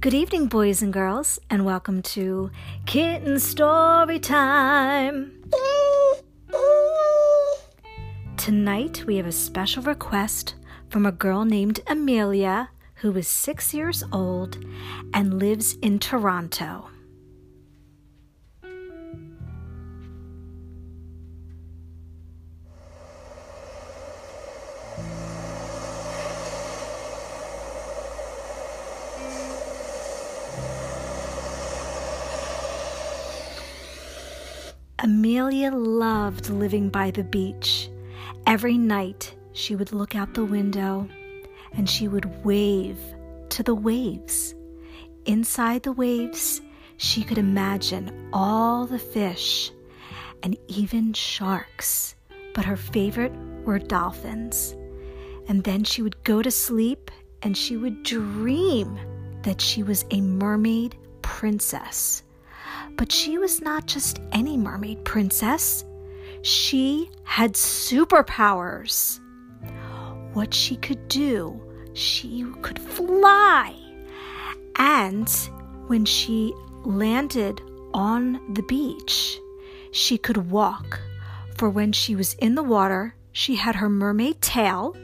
Good evening, boys and girls, and welcome to Kitten Story Time. Tonight, we have a special request from a girl named Amelia who is six years old and lives in Toronto. Amelia loved living by the beach. Every night she would look out the window and she would wave to the waves. Inside the waves, she could imagine all the fish and even sharks, but her favorite were dolphins. And then she would go to sleep and she would dream that she was a mermaid princess. But she was not just any mermaid princess, she had superpowers. What she could do, she could fly. And when she landed on the beach, she could walk. For when she was in the water, she had her mermaid tail.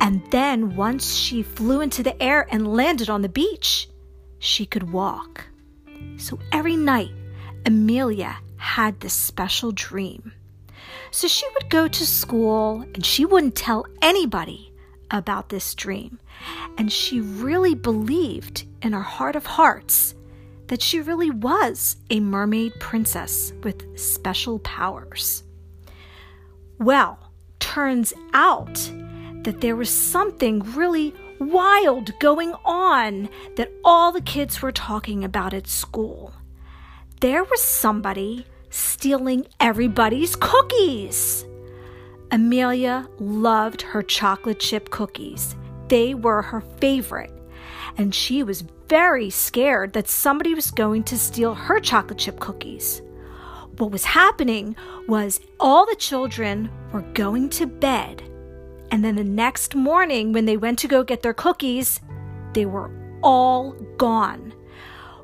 And then once she flew into the air and landed on the beach, she could walk. So every night, Amelia had this special dream. So she would go to school and she wouldn't tell anybody about this dream. And she really believed in her heart of hearts that she really was a mermaid princess with special powers. Well, turns out that there was something really wild going on that all the kids were talking about at school. There was somebody stealing everybody's cookies. Amelia loved her chocolate chip cookies. They were her favorite. And she was very scared that somebody was going to steal her chocolate chip cookies. What was happening was all the children were going to bed and then the next morning, when they went to go get their cookies, they were all gone.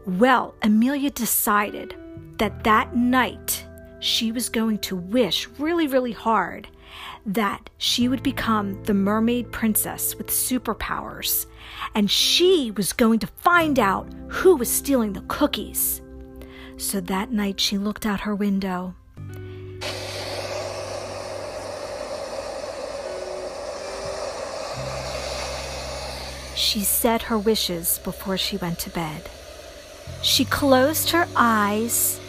Well, Amelia decided that that night she was going to wish really, really hard that she would become the mermaid princess with superpowers. And she was going to find out who was stealing the cookies. So that night she looked out her window She said her wishes before she went to bed. She closed her eyes,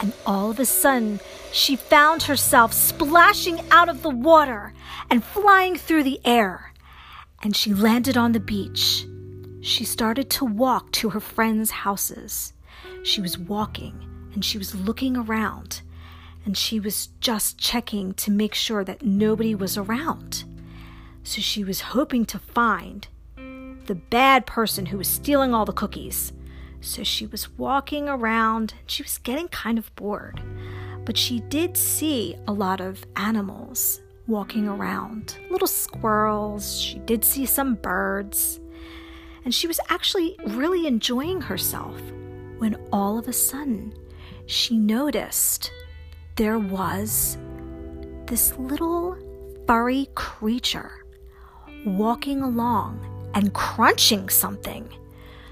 and all of a sudden, she found herself splashing out of the water and flying through the air. And she landed on the beach. She started to walk to her friends' houses. She was walking and she was looking around and she was just checking to make sure that nobody was around. So she was hoping to find the bad person who was stealing all the cookies. So she was walking around. And she was getting kind of bored. But she did see a lot of animals walking around little squirrels. She did see some birds. And she was actually really enjoying herself when all of a sudden she noticed there was this little furry creature walking along and crunching something.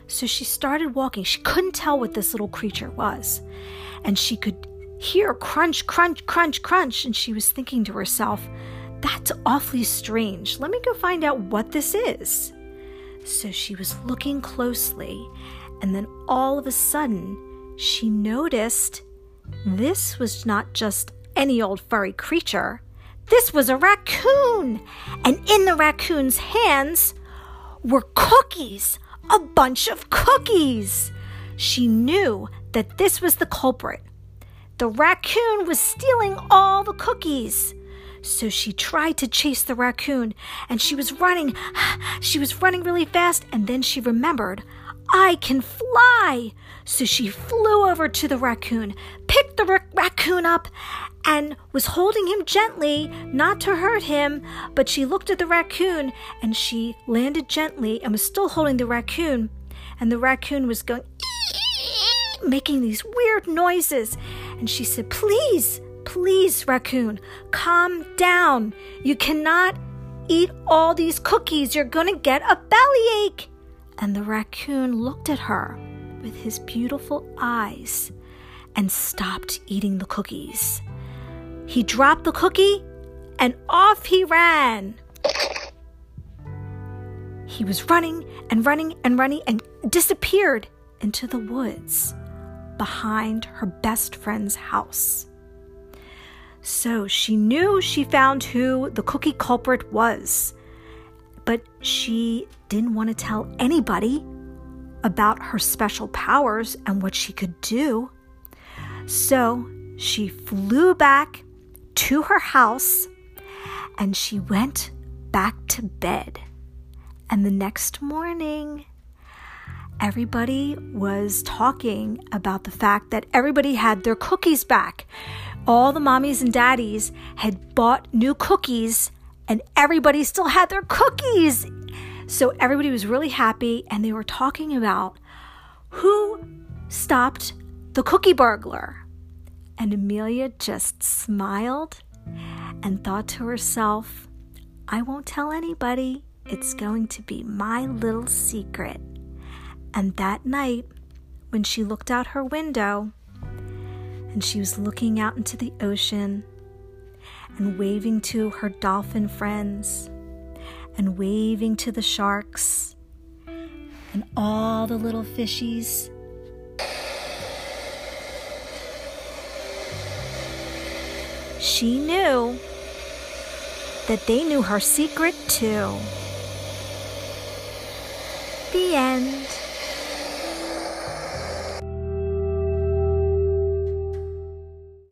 So she started walking. She couldn't tell what this little creature was. And she could hear crunch, crunch, crunch, crunch. And she was thinking to herself, that's awfully strange. Let me go find out what this is. So she was looking closely. And then all of a sudden, she noticed this was not just any old furry creature. This was a raccoon, and in the raccoon's hands were cookies, a bunch of cookies. She knew that this was the culprit. The raccoon was stealing all the cookies. So she tried to chase the raccoon and she was running. She was running really fast and then she remembered, I can fly. So she flew over to the raccoon, picked the ra- raccoon up, and was holding him gently, not to hurt him. But she looked at the raccoon and she landed gently and was still holding the raccoon. and the raccoon was going, making these weird noises. And she said, Please, please, raccoon, calm down. You cannot eat all these cookies. You're going to get a bellyache. And the raccoon looked at her with his beautiful eyes and stopped eating the cookies. He dropped the cookie and off he ran. He was running and running and running and disappeared into the woods behind her best friend's house. So she knew she found who the cookie culprit was, but she didn't want to tell anybody about her special powers and what she could do. So she flew back to her house and she went back to bed. And the next morning, everybody was talking about the fact that everybody had their cookies back. All the mommies and daddies had bought new cookies, and everybody still had their cookies. So everybody was really happy, and they were talking about who stopped the cookie burglar. And Amelia just smiled and thought to herself, I won't tell anybody. It's going to be my little secret. And that night, when she looked out her window and she was looking out into the ocean and waving to her dolphin friends and waving to the sharks and all the little fishies. She knew that they knew her secret too. The end.